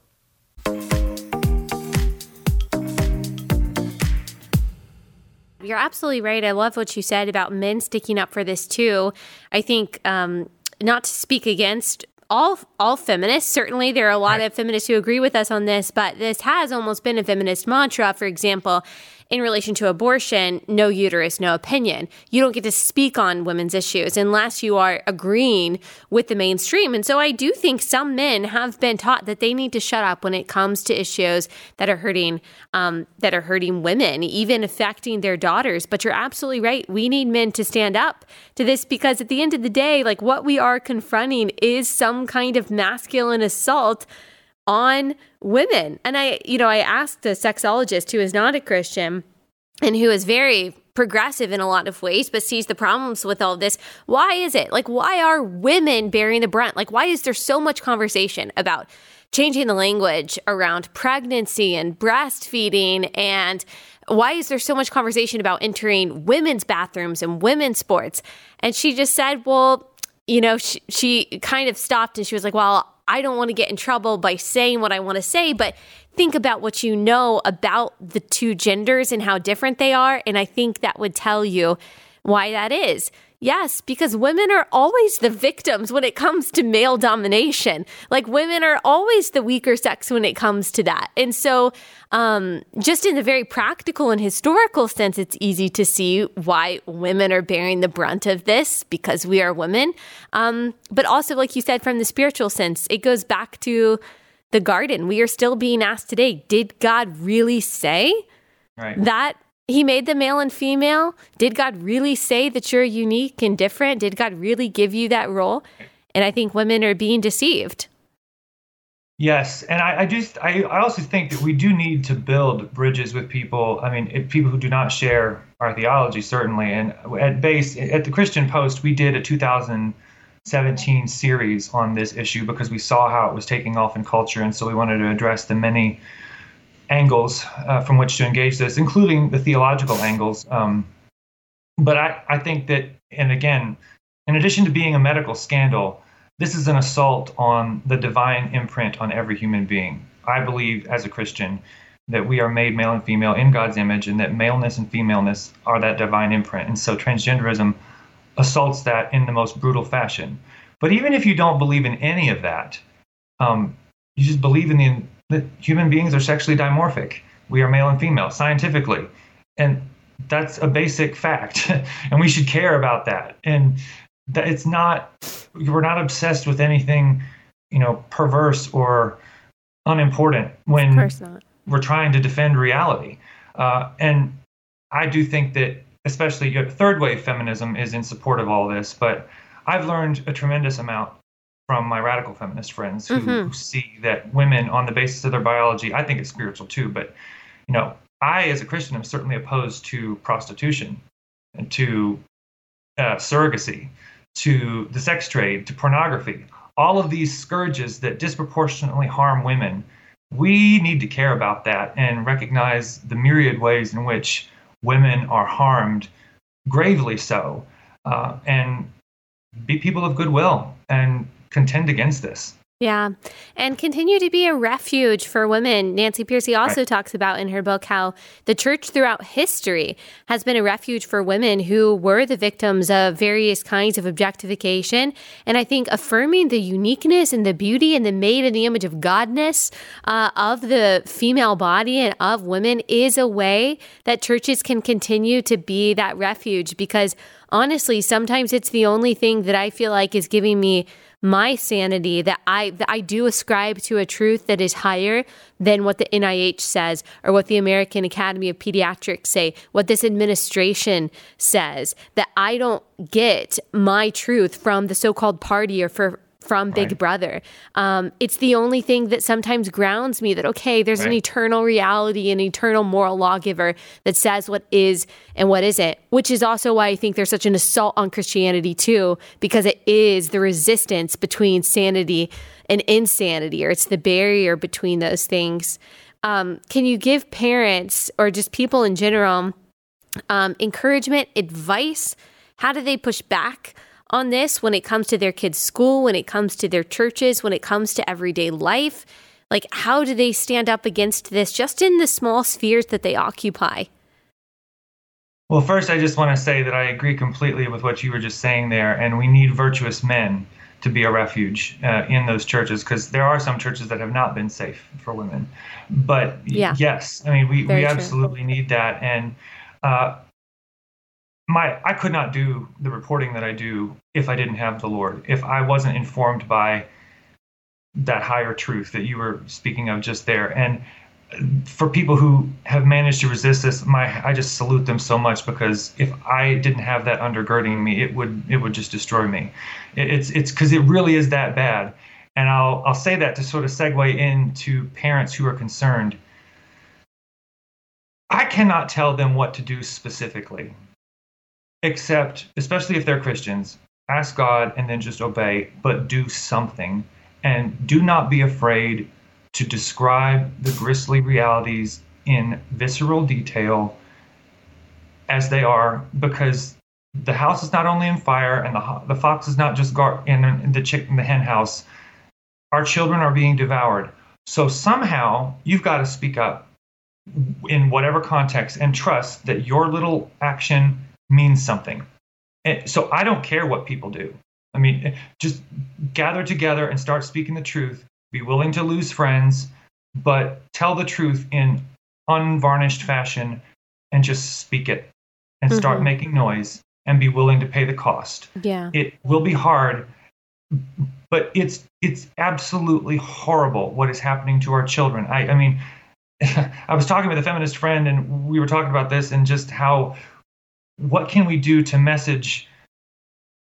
You're absolutely right. I love what you said about men sticking up for this too. I think um, not to speak against all all feminists. Certainly, there are a lot right. of feminists who agree with us on this, but this has almost been a feminist mantra. For example, in relation to abortion, no uterus, no opinion. You don't get to speak on women's issues unless you are agreeing with the mainstream. And so I do think some men have been taught that they need to shut up when it comes to issues that are hurting um, that are hurting women, even affecting their daughters. But you're absolutely right. We need men to stand up to this because at the end of the day, like what we are confronting is some kind of masculine assault on women. And I, you know, I asked a sexologist who is not a Christian and who is very progressive in a lot of ways, but sees the problems with all this. Why is it? Like, why are women bearing the brunt? Like, why is there so much conversation about changing the language around pregnancy and breastfeeding? And why is there so much conversation about entering women's bathrooms and women's sports? And she just said, well, you know, she, she kind of stopped and she was like, well, I don't want to get in trouble by saying what I want to say, but think about what you know about the two genders and how different they are. And I think that would tell you why that is. Yes, because women are always the victims when it comes to male domination. Like women are always the weaker sex when it comes to that. And so, um, just in the very practical and historical sense, it's easy to see why women are bearing the brunt of this because we are women. Um, but also, like you said, from the spiritual sense, it goes back to the garden. We are still being asked today did God really say right. that he made the male and female. Did God really say that you're unique and different? Did God really give you that role? And I think women are being deceived. Yes, and I, I just I, I also think that we do need to build bridges with people. I mean, people who do not share our theology, certainly. And at base, at the Christian Post, we did a 2017 series on this issue because we saw how it was taking off in culture, and so we wanted to address the many angles uh, from which to engage this, including the theological angles. Um, but I, I think that, and again, in addition to being a medical scandal, this is an assault on the divine imprint on every human being. I believe, as a Christian, that we are made male and female in God's image, and that maleness and femaleness are that divine imprint. And so transgenderism assaults that in the most brutal fashion. But even if you don't believe in any of that, um, you just believe in the that human beings are sexually dimorphic. We are male and female scientifically. And that's a basic fact. and we should care about that. And that it's not, we're not obsessed with anything, you know, perverse or unimportant when we're trying to defend reality. Uh, and I do think that, especially third wave feminism is in support of all this, but I've learned a tremendous amount from my radical feminist friends who, mm-hmm. see that women, on the basis of their biology, I think it's spiritual too, but you know, I as a Christian am certainly opposed to prostitution, and to uh, surrogacy, to the sex trade, to pornography. All of these scourges that disproportionately harm women. We need to care about that and recognize the myriad ways in which women are harmed, gravely so, uh, and be people of goodwill and contend against this. Yeah. And continue to be a refuge for women. Nancy Pearcey also right. talks about in her book how the church throughout history has been a refuge for women who were the victims of various kinds of objectification. And I think affirming the uniqueness and the beauty and the made in the image of Godness uh, of the female body and of women is a way that churches can continue to be that refuge because honestly, sometimes it's the only thing that I feel like is giving me my sanity that I that I do ascribe to a truth that is higher than what the NIH says or what the American Academy of Pediatrics say, what this administration says, that I don't get my truth from the so-called party or for from Big right. Brother. Um, it's the only thing that sometimes grounds me that, okay, there's right. an eternal reality, an eternal moral lawgiver that says what is and what isn't, which is also why I think there's such an assault on Christianity, too, because it is the resistance between sanity and insanity, or it's the barrier between those things. Um, can you give parents or just people in general um, encouragement, advice? How do they push back? On this when it comes to their kids' school, when it comes to their churches, when it comes to everyday life? Like, how do they stand up against this just in the small spheres that they occupy? Well, first, I just want to say that I agree completely with what you were just saying there, and we need virtuous men to be a refuge uh, in those churches because there are some churches that have not been safe for women. But yeah. yes, I mean, we, we absolutely need that. And uh, my I could not do the reporting that I do if I didn't have the Lord. If I wasn't informed by that higher truth that you were speaking of just there. And for people who have managed to resist this, my I just salute them so much because if I didn't have that undergirding me, it would it would just destroy me. It, it's it's because it really is that bad. And I'll I'll say that to sort of segue into parents who are concerned. I cannot tell them what to do specifically except especially if they're Christians, ask God and then just obey, but do something. And do not be afraid to describe the grisly realities in visceral detail as they are, because the house is not only in fire and the, the fox is not just gar- in, in the chicken, the hen house. Our children are being devoured. So somehow you've got to speak up in whatever context and trust that your little action means something. And so I don't care what people do. I mean, just gather together and start speaking the truth. Be willing to lose friends, but tell the truth in unvarnished fashion and just speak it and mm-hmm. start making noise and be willing to pay the cost. Yeah. It will be hard, but it's it's absolutely horrible what is happening to our children. I I mean, I was talking with a feminist friend and we were talking about this and just how what can we do to message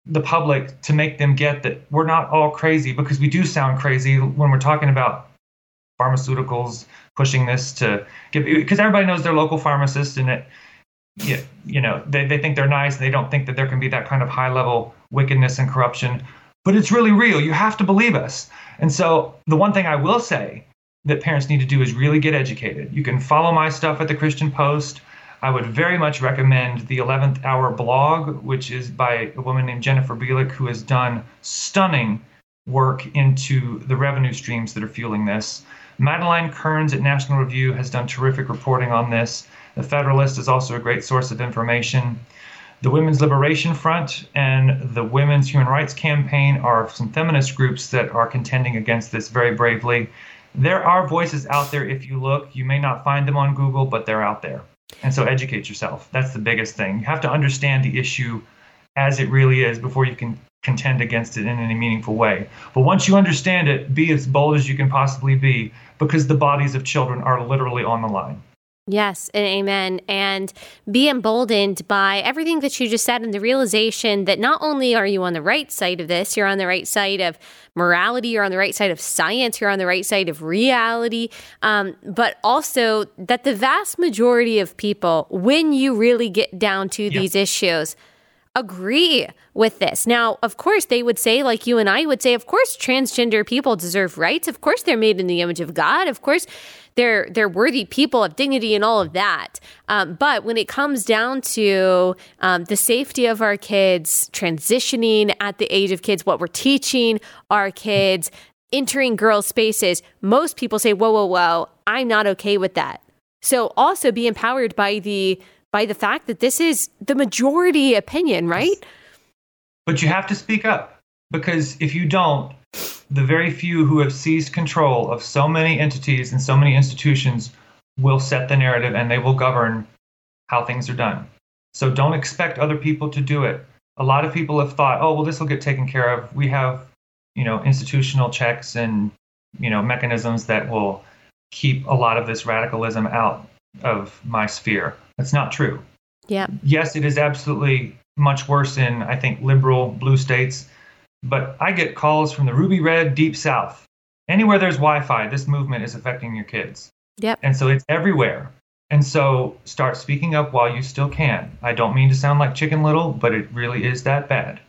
the public to make them get that we're not all crazy? Because we do sound crazy when we're talking about pharmaceuticals pushing this to give because everybody knows their local pharmacist and it you, you know they, they think they're nice. They don't think that there can be that kind of high level wickedness and corruption but it's really real. You have to believe us. And so the one thing i will say that parents need to do is really get educated. You can follow my stuff at the christian post I would very much recommend the 11th Hour blog, which is by a woman named Jennifer Bilek, who has done stunning work into the revenue streams that are fueling this. Madeleine Kearns at National Review has done terrific reporting on this. The Federalist is also a great source of information. The Women's Liberation Front and the Women's Human Rights Campaign are some feminist groups that are contending against this very bravely. There are voices out there if you look. You may not find them on Google, but they're out there. And so educate yourself. That's the biggest thing. You have to understand the issue as it really is before you can contend against it in any meaningful way. But once you understand it, be as bold as you can possibly be because the bodies of children are literally on the line. Yes, and amen. And be emboldened by everything that you just said and the realization that not only are you on the right side of this, you're on the right side of morality, you're on the right side of science, you're on the right side of reality, um, but also that the vast majority of people, when you really get down to these issues, agree with this. Now, of course, they would say, like you and I would say, of course, transgender people deserve rights. Of course, they're made in the image of God. Of course, they're they're worthy people of dignity and all of that. Um, but when it comes down to um, the safety of our kids, transitioning at the age of kids, what we're teaching our kids, entering girls' spaces, most people say, "Whoa, whoa, whoa! I'm not okay with that." So also be empowered by the by the fact that this is the majority opinion, right? But you have to speak up because if you don't, the very few who have seized control of so many entities and so many institutions will set the narrative and they will govern how things are done. So don't expect other people to do it. A lot of people have thought, oh, well, this will get taken care of. We have, you know, institutional checks and, you know, mechanisms that will keep a lot of this radicalism out of my sphere. That's not true. Yeah. Yes, it is absolutely much worse in, I think, liberal blue states but I get calls from the ruby red deep south. Anywhere there's Wi Fi, this movement is affecting your kids. Yep. And so it's everywhere. And so start speaking up while you still can. I don't mean to sound like Chicken Little, but it really is that bad.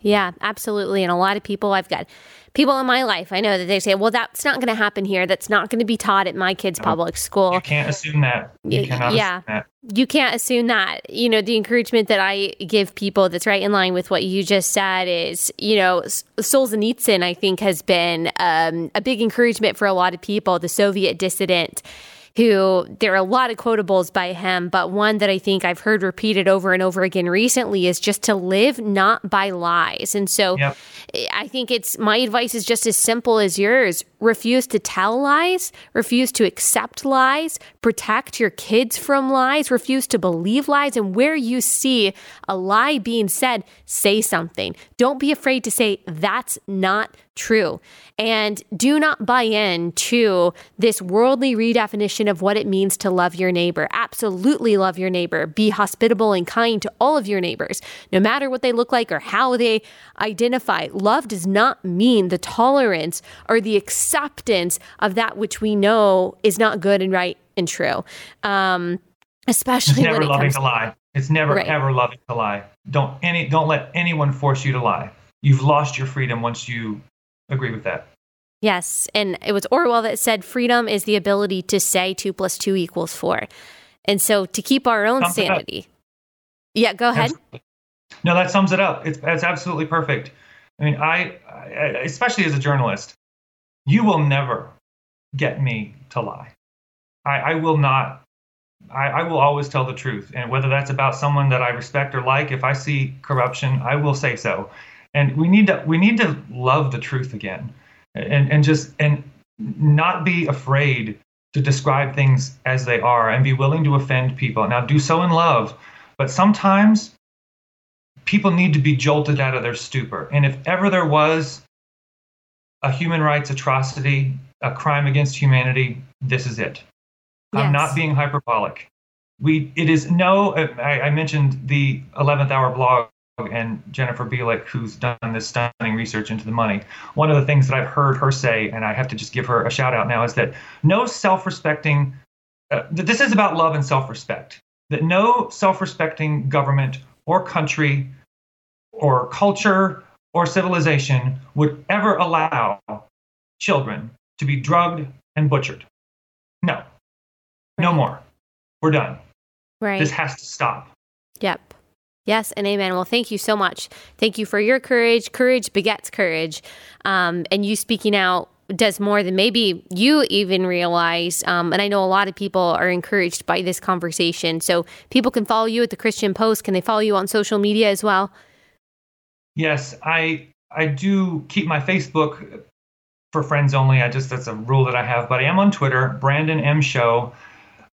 Yeah, absolutely. And a lot of people, I've got people in my life, I know that they say, well, that's not going to happen here. That's not going to be taught at my kid's no, public school. You can't assume that. You cannot yeah. That. You can't assume that. You know, the encouragement that I give people that's right in line with what you just said is, you know, Solzhenitsyn, I think, has been um, a big encouragement for a lot of people, the Soviet dissident who there are a lot of quotables by him, but one that I think I've heard repeated over and over again recently is just to live not by lies. And so yep. I think it's my advice is just as simple as yours. Refuse to tell lies, refuse to accept lies, protect your kids from lies, refuse to believe lies. And where you see a lie being said, say something. Don't be afraid to say, that's not true. And do not buy in to this worldly redefinition of what it means to love your neighbor. Absolutely love your neighbor. Be hospitable and kind to all of your neighbors, no matter what they look like or how they identify. Love does not mean the tolerance or the acceptance of that which we know is not good and right and true. Um, especially it's never loving to lie. It's never right. ever loving to lie. Don't any don't let anyone force you to lie. You've lost your freedom once you agree with that. Yes. And it was Orwell that said freedom is the ability to say two plus two equals four. And so to keep our own sanity. Yeah, go ahead. Absolutely. No, that sums it up. It's, it's absolutely perfect. I mean, I, I, especially as a journalist, you will never get me to lie. I, I will not. I, I will always tell the truth, and whether that's about someone that I respect or like, if I see corruption, I will say so and we need to we need to love the truth again. And and just and not be afraid to describe things as they are and be willing to offend people. Now do so in love but sometimes people need to be jolted out of their stupor. And if ever there was a human rights atrocity a crime against humanity this is it. Yes. i'm not being hyperbolic. We it is no I, I mentioned the 11th hour blog and Jennifer Bilek, who's done this stunning research into the money. One of the things that I've heard her say, and I have to just give her a shout out now, is that no self respecting, uh, this is about love and self respect, that no self respecting government or country or culture or civilization would ever allow children to be drugged and butchered. No, no more. We're done. Right. This has to stop. Yep. Yes, and amen. Well, thank you so much. Thank you for your courage. Courage begets courage. Um, and you speaking out does more than maybe you even realize. Um, and I know a lot of people are encouraged by this conversation. So people can follow you at the Christian Post. Can they follow you on social media as well? Yes, I I do keep my Facebook for friends only. I just that's a rule that I have. But I am on Twitter, Brandon M Show.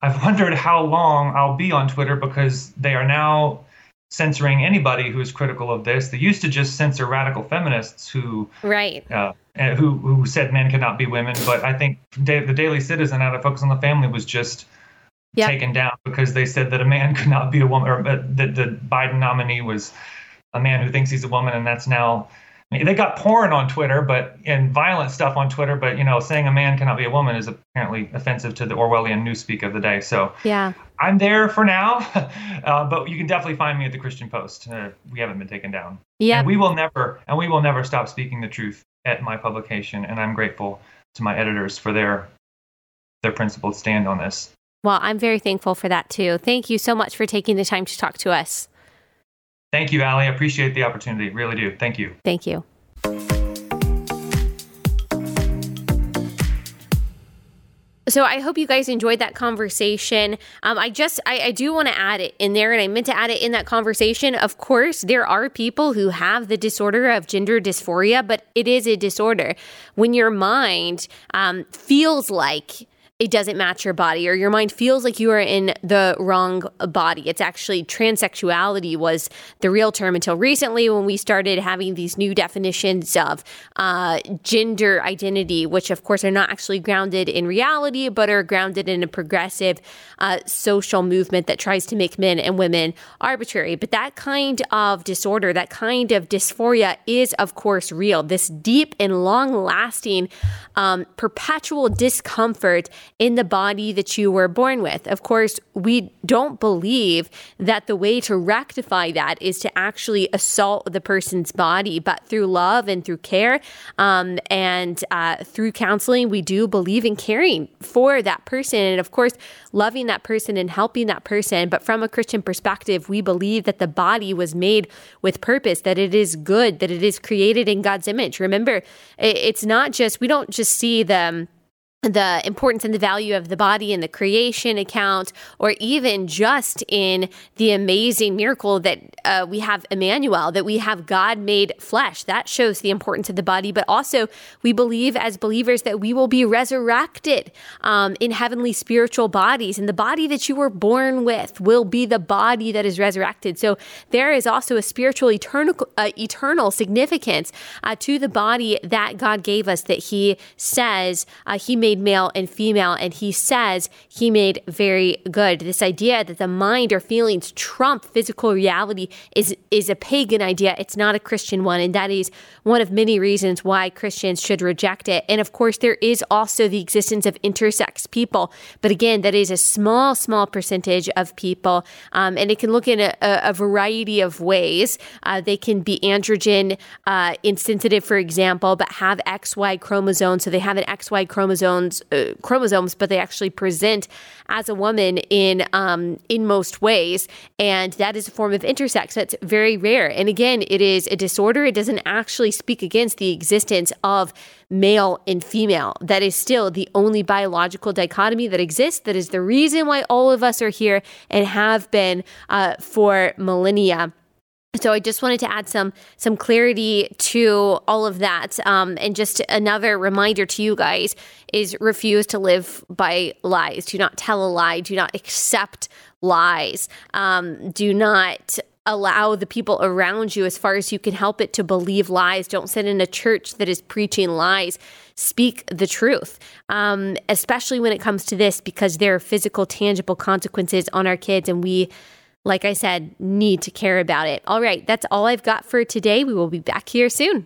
I've wondered how long I'll be on Twitter because they are now censoring anybody who is critical of this. They used to just censor radical feminists who right uh, who who said men cannot be women. But I think the Daily Citizen out of Focus on the Family was just yep. taken down because they said that a man could not be a woman, or that the Biden nominee was a man who thinks he's a woman, and that's now they got porn on Twitter, but and violent stuff on Twitter. But you know, saying a man cannot be a woman is apparently offensive to the Orwellian newspeak of the day. So yeah, I'm there for now, uh, but you can definitely find me at the Christian Post. Uh, we haven't been taken down. Yeah, we will never, and we will never stop speaking the truth at my publication. And I'm grateful to my editors for their their principled stand on this. Well, I'm very thankful for that too. Thank you so much for taking the time to talk to us. Thank you, Allie. I appreciate the opportunity. Really do. Thank you. Thank you. So I hope you guys enjoyed that conversation. Um, I just I, I do want to add it in there, and I meant to add it in that conversation. Of course, there are people who have the disorder of gender dysphoria, but it is a disorder when your mind um, feels like it doesn't match your body or your mind feels like you are in the wrong body. It's actually transsexuality was the real term until recently when we started having these new definitions of uh, gender identity, which of course are not actually grounded in reality, but are grounded in a progressive uh, social movement that tries to make men and women arbitrary. But that kind of disorder, that kind of dysphoria is of course real. This deep and long lasting um, perpetual discomfort in the body that you were born with. Of course, we don't believe that the way to rectify that is to actually assault the person's body, but through love and through care um, and uh, through counseling, we do believe in caring for that person. And of course, loving that person and helping that person. But from a Christian perspective, we believe that the body was made with purpose, that it is good, that it is created in God's image. Remember, it's not just, we don't just see the the importance and the value of the body in the creation account, or even just in the amazing miracle that uh, we have Emmanuel, that we have God made flesh. That shows the importance of the body. But also, we believe as believers that we will be resurrected um, in heavenly spiritual bodies. And the body that you were born with will be the body that is resurrected. So there is also a spiritual eternal, uh, eternal significance uh, to the body that God gave us that He says uh, He made made male and female, and he says he made very good. This idea that the mind or feelings trump physical reality is is a pagan idea. It's not a Christian one, and that is one of many reasons why Christians should reject it. And of course, there is also the existence of intersex people, but again, that is a small, small percentage of people, um, and it can look in a, a variety of ways. Uh, they can be androgen uh, insensitive, for example, but have XY chromosomes, so they have an XY chromosome chromosomes, uh, chromosomes, but they actually present as a woman in um, in most ways, and that is a form of intersex. That's very rare. And again, it is a disorder. It doesn't actually speak against the existence of male and female. That is still the only biological dichotomy that exists. That is the reason why all of us are here and have been uh, for millennia. So I just wanted to add some some clarity to all of that, um, and just another reminder to you guys is refuse to live by lies. Do not tell a lie. Do not accept lies. Um, do not allow the people around you, as far as you can help it, to believe lies. Don't sit in a church that is preaching lies. Speak the truth, um, especially when it comes to this, because there are physical, tangible consequences on our kids, and we like I said, need to care about it. All right, that's all I've got for today. We will be back here soon.